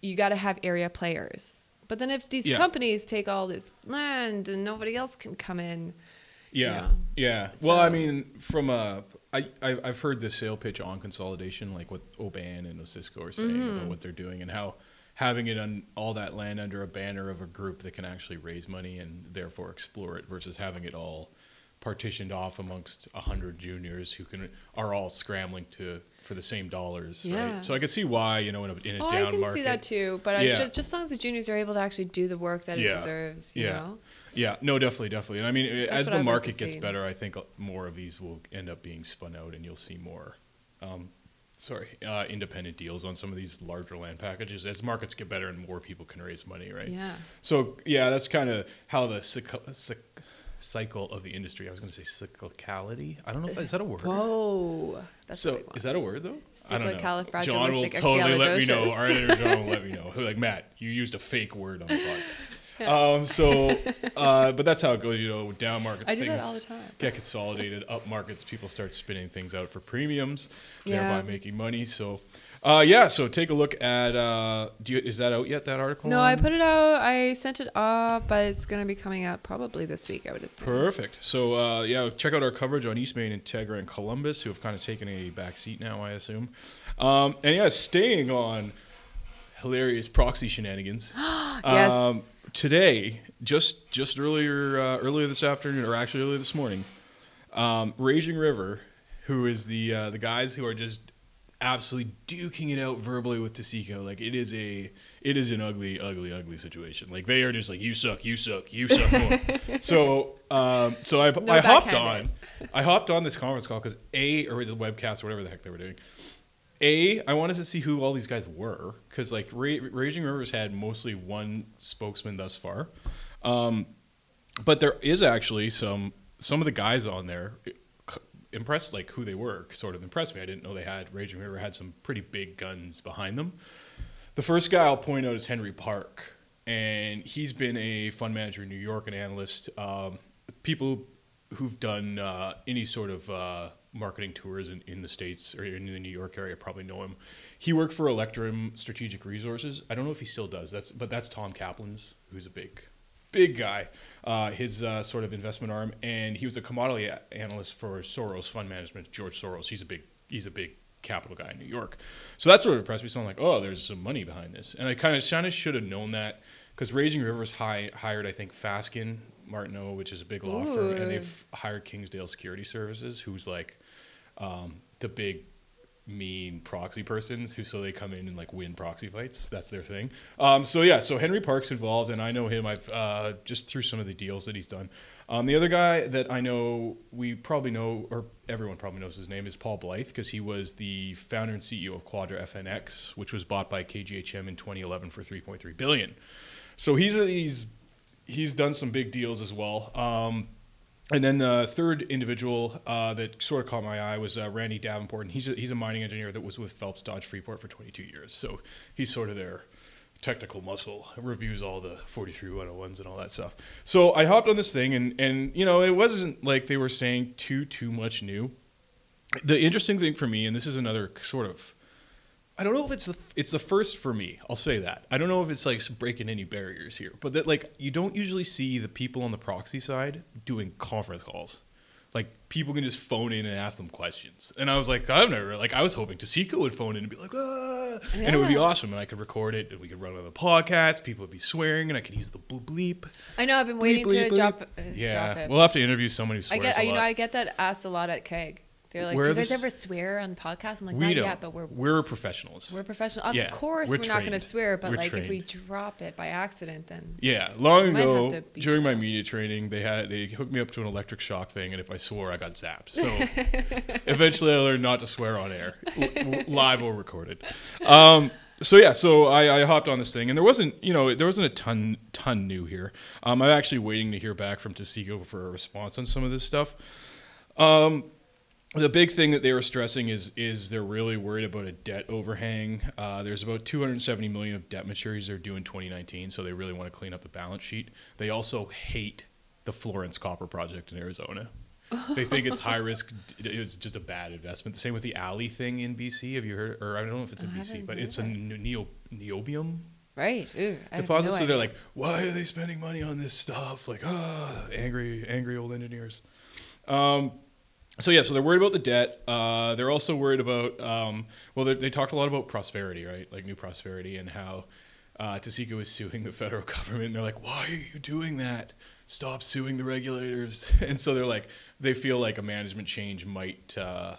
you got to have area players. But then if these Yeah. companies take all this land and nobody else can come in, Yeah, know. yeah. Well, I mean, from a I, I've heard the sale pitch on consolidation, like what Oban and Osisko are saying Mm-hmm. about what they're doing and how having it on all that land under a banner of a group that can actually raise money and therefore explore it versus having it all partitioned off amongst a hundred juniors who can are all scrambling to for the same dollars. Yeah. Right. So I can see why you know in a, in a Oh, down I can market. see that too. But I Yeah. just, just as long as the juniors are able to actually do the work that it Yeah. deserves, you Yeah. know. Yeah, no, definitely, definitely. And I mean, as what I'd the like market gets see. better, I think more of these will end up being spun out, and you'll see more, um, sorry, uh, independent deals on some of these larger land packages. As markets get better and more people can raise money, right? Yeah. So yeah, that's kind of how the cycle of the industry. I was going to say cyclicality. I don't know if is that a word. Whoa. That's a so is that a word though? I don't know. John will totally let me know. Our editor John will let me know. Like Matt, you used a fake word on the podcast. Um, so, uh, but that's how it goes. You know, down markets I do things that all the time. get consolidated. Up markets, people start spinning things out for premiums, Yeah. thereby making money. So, uh, yeah. So take a look at. Uh, do you, is that out yet? That article? No, I put it out. I sent it off, but it's going to be coming out probably this week, I would assume. Perfect. So uh, yeah, check out our coverage on Eastmain, Integra, and Columbus, who have kind of taken a back seat now, I assume. Um, and yeah, staying on hilarious proxy shenanigans. Yes. Um, today, just just earlier uh, earlier this afternoon, or actually earlier this morning, um, Raging River, who is the uh, the guys who are just absolutely duking it out verbally with Taseko. Like it is a it is an ugly, ugly, ugly situation. Like they are just like you suck, you suck, you suck more. so um, so I, No I hopped on. I hopped on this conference call because a or the webcast or whatever the heck they were doing. A, I wanted to see who all these guys were because like Ra- Raging Rivers had mostly one spokesman thus far, um, but there is actually some some of the guys on there impressed like who they were sort of impressed me. I didn't know they had Raging River had some pretty big guns behind them. The first guy I'll point out is Henry Park, and he's been a fund manager in New York, an analyst. Um, people who've done uh, any sort of uh, marketing tours in, in the states or in the New York area probably know him. He worked for Electrum Strategic Resources. I don't know if he still does. That's but that's Tom Kaplan's, who's a big, big guy. Uh, his uh, sort of investment arm, and he was a commodity a- analyst for Soros Fund Management. George Soros. He's a big. He's a big capital guy in New York. So that's sort of impressed me. So I'm like, oh, there's some money behind this, and I kind of kind of should have known that because Raging Rivers hi- hired, I think, Fasken Martineau, which is a big law firm, and they've hired Kingsdale Security Services, who's like um, the big mean proxy persons who so they come in and like win proxy fights. That's their thing. Um, so yeah so henry park's involved and i know him. I've uh, just through some of the deals that he's done. Um, the other guy that i know we probably know or everyone probably knows his name is paul blythe because he was the founder and ceo of quadra fnx which was bought by kghm in 2011 for 3.3 billion. So he's he's he's done some big deals as well. Um, and then the third individual uh, that sort of caught my eye was uh, Randy Davenport, and he's a, he's a mining engineer that was with Phelps Dodge Freeport for 22 years. So he's sort of their technical muscle, reviews all the 43 101s and all that stuff. So I hopped on this thing, and and you know it wasn't like they were saying too too much new. The interesting thing for me, and this is another sort of I don't know if it's the it's the first for me. I'll say that. I don't know if it's like breaking any barriers here, but that like you don't usually see the people on the proxy side doing conference calls. Like people can just phone in and ask them questions. And I was like, I've never like I was hoping Taseko would phone in and be like, ah, and it would be awesome, and I could record it, and we could run it on the podcast. People would be swearing, and I could use the bleep bleep. I know. I've been waiting bleep, to bleep. drop, uh, Yeah, drop it. we'll have to interview someone who I swears get, a you know. I get that asked a lot at Keg. They're like, Where "Do you guys this- ever swear on podcasts?" I'm like, "Not yet, but we're we're professionals. we're professional. Of Yeah, course, we're we're, not going to swear, but We're like if we drop it by accident, then Yeah, long ago during my media training, they had they hooked me up to an electric shock thing, and if I swore, I got zapped. So eventually, I learned not to swear on air, live or recorded. Um, so yeah, so I, I hopped on this thing, and there wasn't you know there wasn't a ton ton new here. Um, I'm actually waiting to hear back from Taseko for a response on some of this stuff. Um, the big thing that they were stressing is is they're really worried about a debt overhang. Uh, there's about 270 million of debt maturities they're due in 2019, so they really want to clean up the balance sheet. They also hate the Florence Copper Project in Arizona. They think it's high risk. It's just a bad investment. The same with the Aley thing in BC. Have you heard? Or I don't know if it's in I BC, but it's a neo, niobium right? Ooh, I deposit. no so they're like, why are they spending money on this stuff? Like, ah, angry, angry old engineers. Um, so yeah, so they're worried about the debt. Uh, they're also worried about um, well, they, talked a lot about prosperity, right? Like new prosperity and how uh, Taseko is suing the federal government. And they're like, why are you doing that? Stop suing the regulators. And so they're like, they feel like a management change might uh,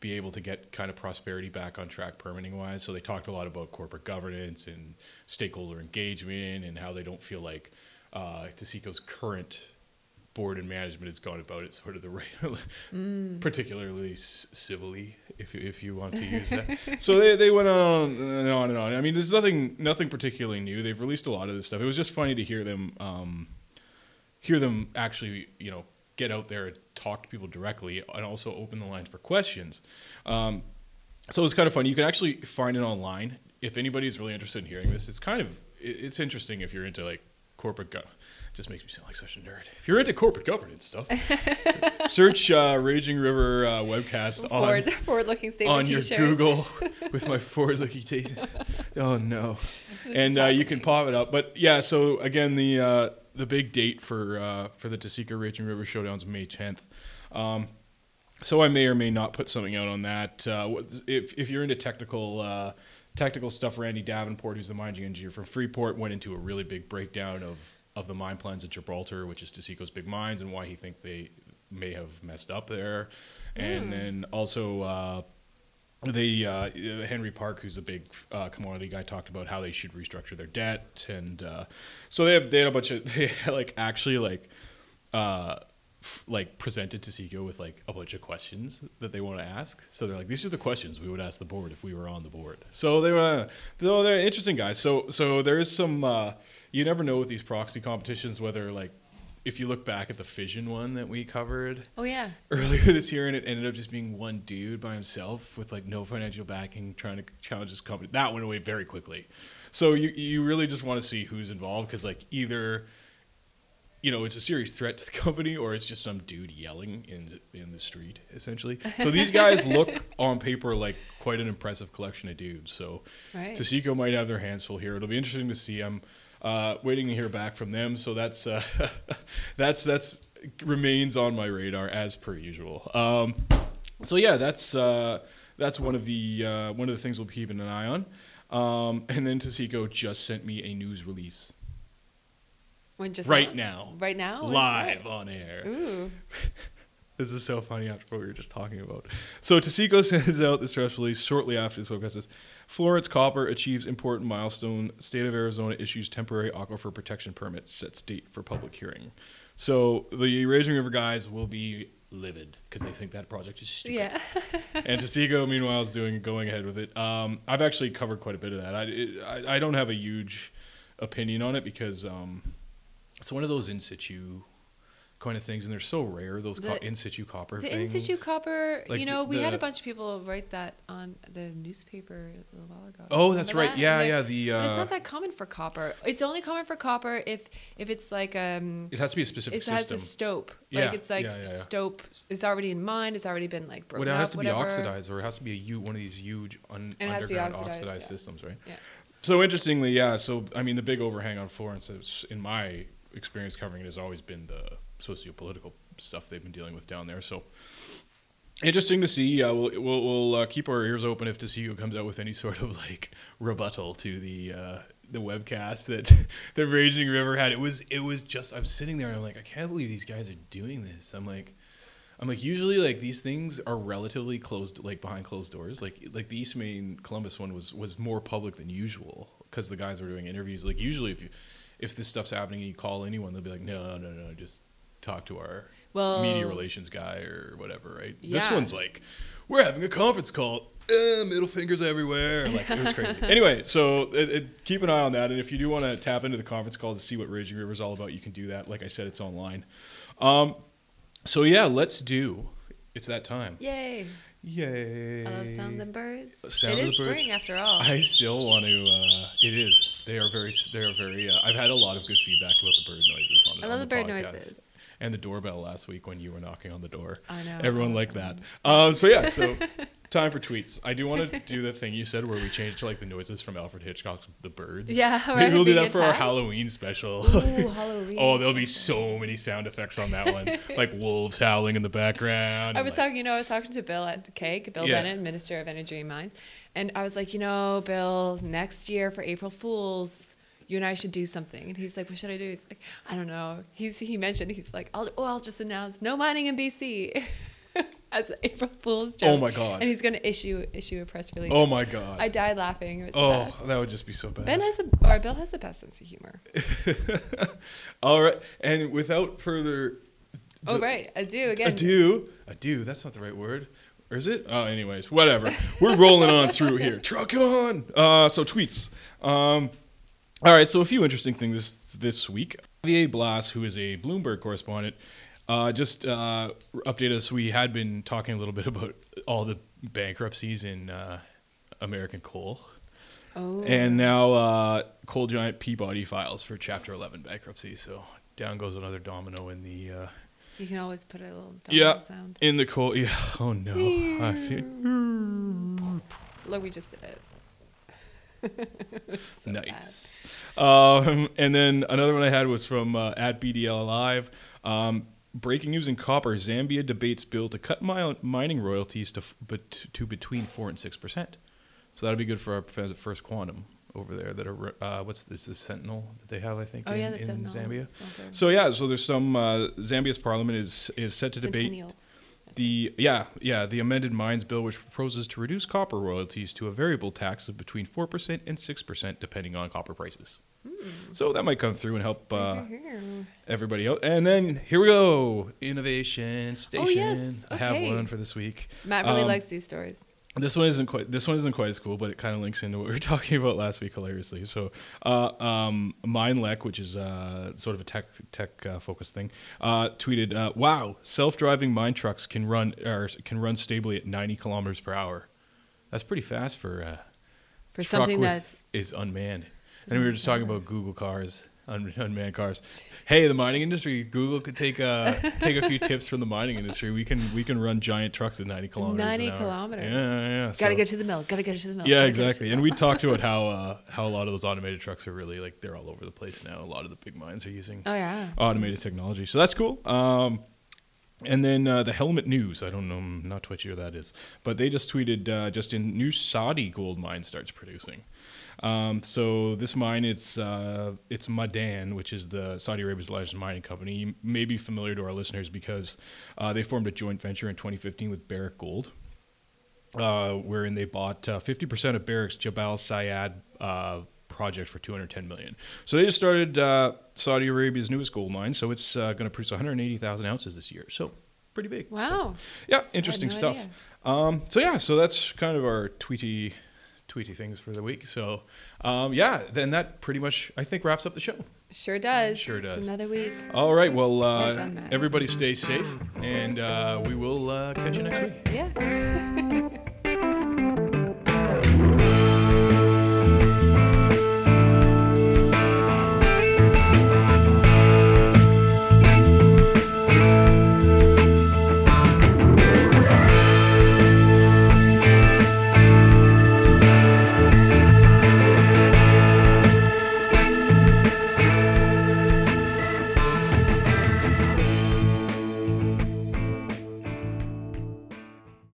be able to get kind of prosperity back on track permitting wise. So they talked a lot about corporate governance and stakeholder engagement and how they don't feel like uh, Taseko's current board and management has gone about it sort of the right, particularly c- civilly, if you- if you want to use that. so they, they went on and on and on. I mean, there's nothing nothing particularly new. They've released a lot of this stuff. It was just funny to hear them um, hear them actually, you know, get out there and talk to people directly, and also open the lines for questions. Um, so it's kind of fun. You can actually find it online if anybody's really interested in hearing this. It's kind of it's interesting if you're into like corporate go- just makes me sound like such a nerd. If you're into corporate governance stuff, search uh, Raging River uh, webcast on Forward, forward-looking statement on your t-shirt. Google with my forward-looking taste. Oh no! This and uh, you can pop it up. But yeah, so again, the uh, the big date for uh, for the Taseko Raging River Showdown is May 10th. Um, so I may or may not put something out on that. Uh, if if you're into technical uh, technical stuff, Randy Davenport, who's the mining engineer from Freeport, went into a really big breakdown of of the mine plans at Gibraltar, which is Taseko's big mines, and why he think they may have messed up there. And then also uh, they uh, Henry Park, who's a big uh, commodity guy, talked about how they should restructure their debt, and uh, so they have they had a bunch of they had, like actually like uh, f- like presented to Seiko with like a bunch of questions that they want to ask. So they're like, these are the questions we would ask the board if we were on the board. So they were though they're interesting guys. So so there is some uh, you never know with these proxy competitions whether like if you look back at the fission one that we covered Oh yeah. earlier this year, and it ended up just being one dude by himself with like no financial backing, trying to challenge his company. That went away very quickly. So you you really just want to see who's involved because like either you know it's a serious threat to the company or it's just some dude yelling in in the street essentially. So these guys look on paper like quite an impressive collection of dudes. So Right. Taseko might have their hands full here. It'll be interesting to see. I'm uh, waiting to hear back from them. So that's uh, that's that's remains on my radar as per usual. Um, so yeah, that's uh, that's one of the uh, one of the things we'll be keeping an eye on. Um, and then Taseko just sent me a news release When just right now, Right now. Live on air. Ooh. This is so funny after what we were just talking about. So Taseko sends out this press release shortly after this webcast says Florence Copper achieves important milestone. State of Arizona issues temporary aquifer protection permit. Sets date for public hearing. So the Raging River guys will be livid because they think that project is stupid. Yeah. and Taseko, meanwhile, is doing going ahead with it. Um, I've actually covered quite a bit of that. I, it, I, I don't have a huge opinion on it because um, it's one of those in situ kind of things, and they're so rare. Those co- in situ copper The things. in situ copper, Like you know, the- we had a bunch of people write that on the newspaper a little while ago. Oh, that's right. that? Yeah, yeah. The but it's uh, not that common for copper. It's only common for copper if if it's like um it has to be a specific it has system. a stope. Yeah, Like it's like yeah, yeah, stope is already in mine. It's already been like broken Well, it has up, to be whatever. oxidized, or it has to be a u- one of these huge un- And it has to be underground oxidized, oxidized, systems, right? Yeah. So interestingly, yeah. So I mean, the big overhang on Florence, is, in my experience covering it, has always been the socio-political stuff they've been dealing with down there. So interesting to see. Uh, we'll we'll, we'll uh, keep our ears open if to see who comes out with any sort of like rebuttal to the uh, the webcast that the Raging River had. It was it was just I'm sitting there and I'm like I can't believe these guys are doing this. I'm like. I'm like usually like these things are relatively closed like behind closed doors like like the Eastmain Columbus one was was more public than usual because the guys were doing interviews like usually if you if this stuff's happening and you call anyone they'll be like no no no just talk to our Well, media relations guy or whatever right this one's like we're having a conference call uh, middle fingers everywhere like it was crazy anyway so it, it, keep an eye on that and if you do want to tap into the conference call to see what Raging River is all about you can do that like I said it's online um, so yeah, let's do. It's that time. Yay! Yay! I love sound and birds. Sound it is the birds. Spring after all. I still want to. Uh, it is. They are very. They are very. Uh, I've had a lot of good feedback about the bird noises on. I on love the bird podcast. noises. And the doorbell last week when you were knocking on the door. I know. Everyone liked that. Um, so yeah, so time for tweets. I do want to do the thing you said where we change to like the noises from Alfred Hitchcock's The Birds. Yeah, maybe we'll do that for our. Halloween special. Ooh, Halloween. oh, there'll be so many sound effects on that one, like wolves howling in the background. I was like- talking, you know, I was talking to Bill at the Keg, Bill Yeah. Bennett, Minister of Energy and Mines, and I was like, you know, Bill, next year for April Fools, you and I should do something. And he's like, what should I do? He's like, I don't know. He's he mentioned he's like, I'll oh, I'll just announce no mining in BC as an April Fools joke. Oh my God. And he's gonna issue issue a press release. Oh my god. I died laughing. It was the oh, that would just be so bad. Ben has the or Bill has the best sense of humor. All right, and without further Oh right, adieu again. ado, ado. That's not the right word, or is it? Oh, anyways, whatever. We're rolling on through here. Truck on. Uh, so tweets. Um, all right, so a few interesting things this this week. Javier Blas, who is a Bloomberg correspondent, uh, just uh, updated us. We had been talking a little bit about all the bankruptcies in uh, American coal. Oh. And now uh, coal giant Peabody files for Chapter 11 bankruptcy. So down goes another domino in the uh, you can always put a little domino yeah sound. in the coal. Yeah. Oh no. I feel Look, we just did it. So nice. Um, and then another one I had was from uh, at BDL Live. Um, breaking news in copper: Zambia debates bill to cut mi- mining royalties to f- but to between four and six percent. So that'd be good for our first quantum over there. That are uh, what's this? The Sentinel that they have, I think, Oh in, yeah, the in Sentinel Zambia. smelter. So yeah, so there's some uh, Zambia's parliament is is set to debate Centennial. The yeah yeah the amended mines bill, which proposes to reduce copper royalties to a variable tax of between four percent and six percent, depending on copper prices. So that might come through and help uh, everybody out. And then here we go, innovation station. Oh, yes. I have one for this week. Matt really Um, likes these stories. This one isn't quite. This one isn't quite as cool, but it kind of links into what we were talking about last week hilariously. So, uh, um, MineLec, which is uh, sort of a tech tech uh, focused thing, uh, tweeted, uh, "Wow, self-driving mine trucks can run or can run stably at 90 kilometers per hour. That's pretty fast for uh, For something that's is unmanned." And we were just talking about Google cars, un- unmanned cars. Hey, the mining industry, Google could take uh, take a few tips from the mining industry. We can we can run giant trucks at 90 kilometers. 90 an hour. kilometers. Yeah, yeah. gotta So- get to the mill. Gotta get to the mill. yeah, gotta exactly. And we talked about how uh, how a lot of those automated trucks are really like they're all over the place now. A lot of the big mines are using Oh yeah. automated technology, so that's cool. Um, and then uh, the Helmet News. I don't know, I'm not who that is, but they just tweeted uh, just in new Saudi gold mine starts producing. Um, so this mine, it's uh, it's Ma'aden, which is the Saudi Arabia's largest mining company. You may be familiar to our listeners because uh, they formed a joint venture in 2015 with Barrick Gold uh, wherein they bought uh, 50% of Barrick's Jabal Sayid uh, project for 210 million. So they just started uh, Saudi Arabia's newest gold mine. So it's uh, going to produce 180,000 ounces this year. So pretty big. So, Wow. yeah, interesting no stuff. Um, so yeah, so that's kind of our tweety, tweety things for the week. So um, yeah, then that pretty much I think wraps up the show. Sure does. Sure It's does. another week. All right, well, Well uh, everybody stay safe, and uh, we will uh, catch you next week. Yeah.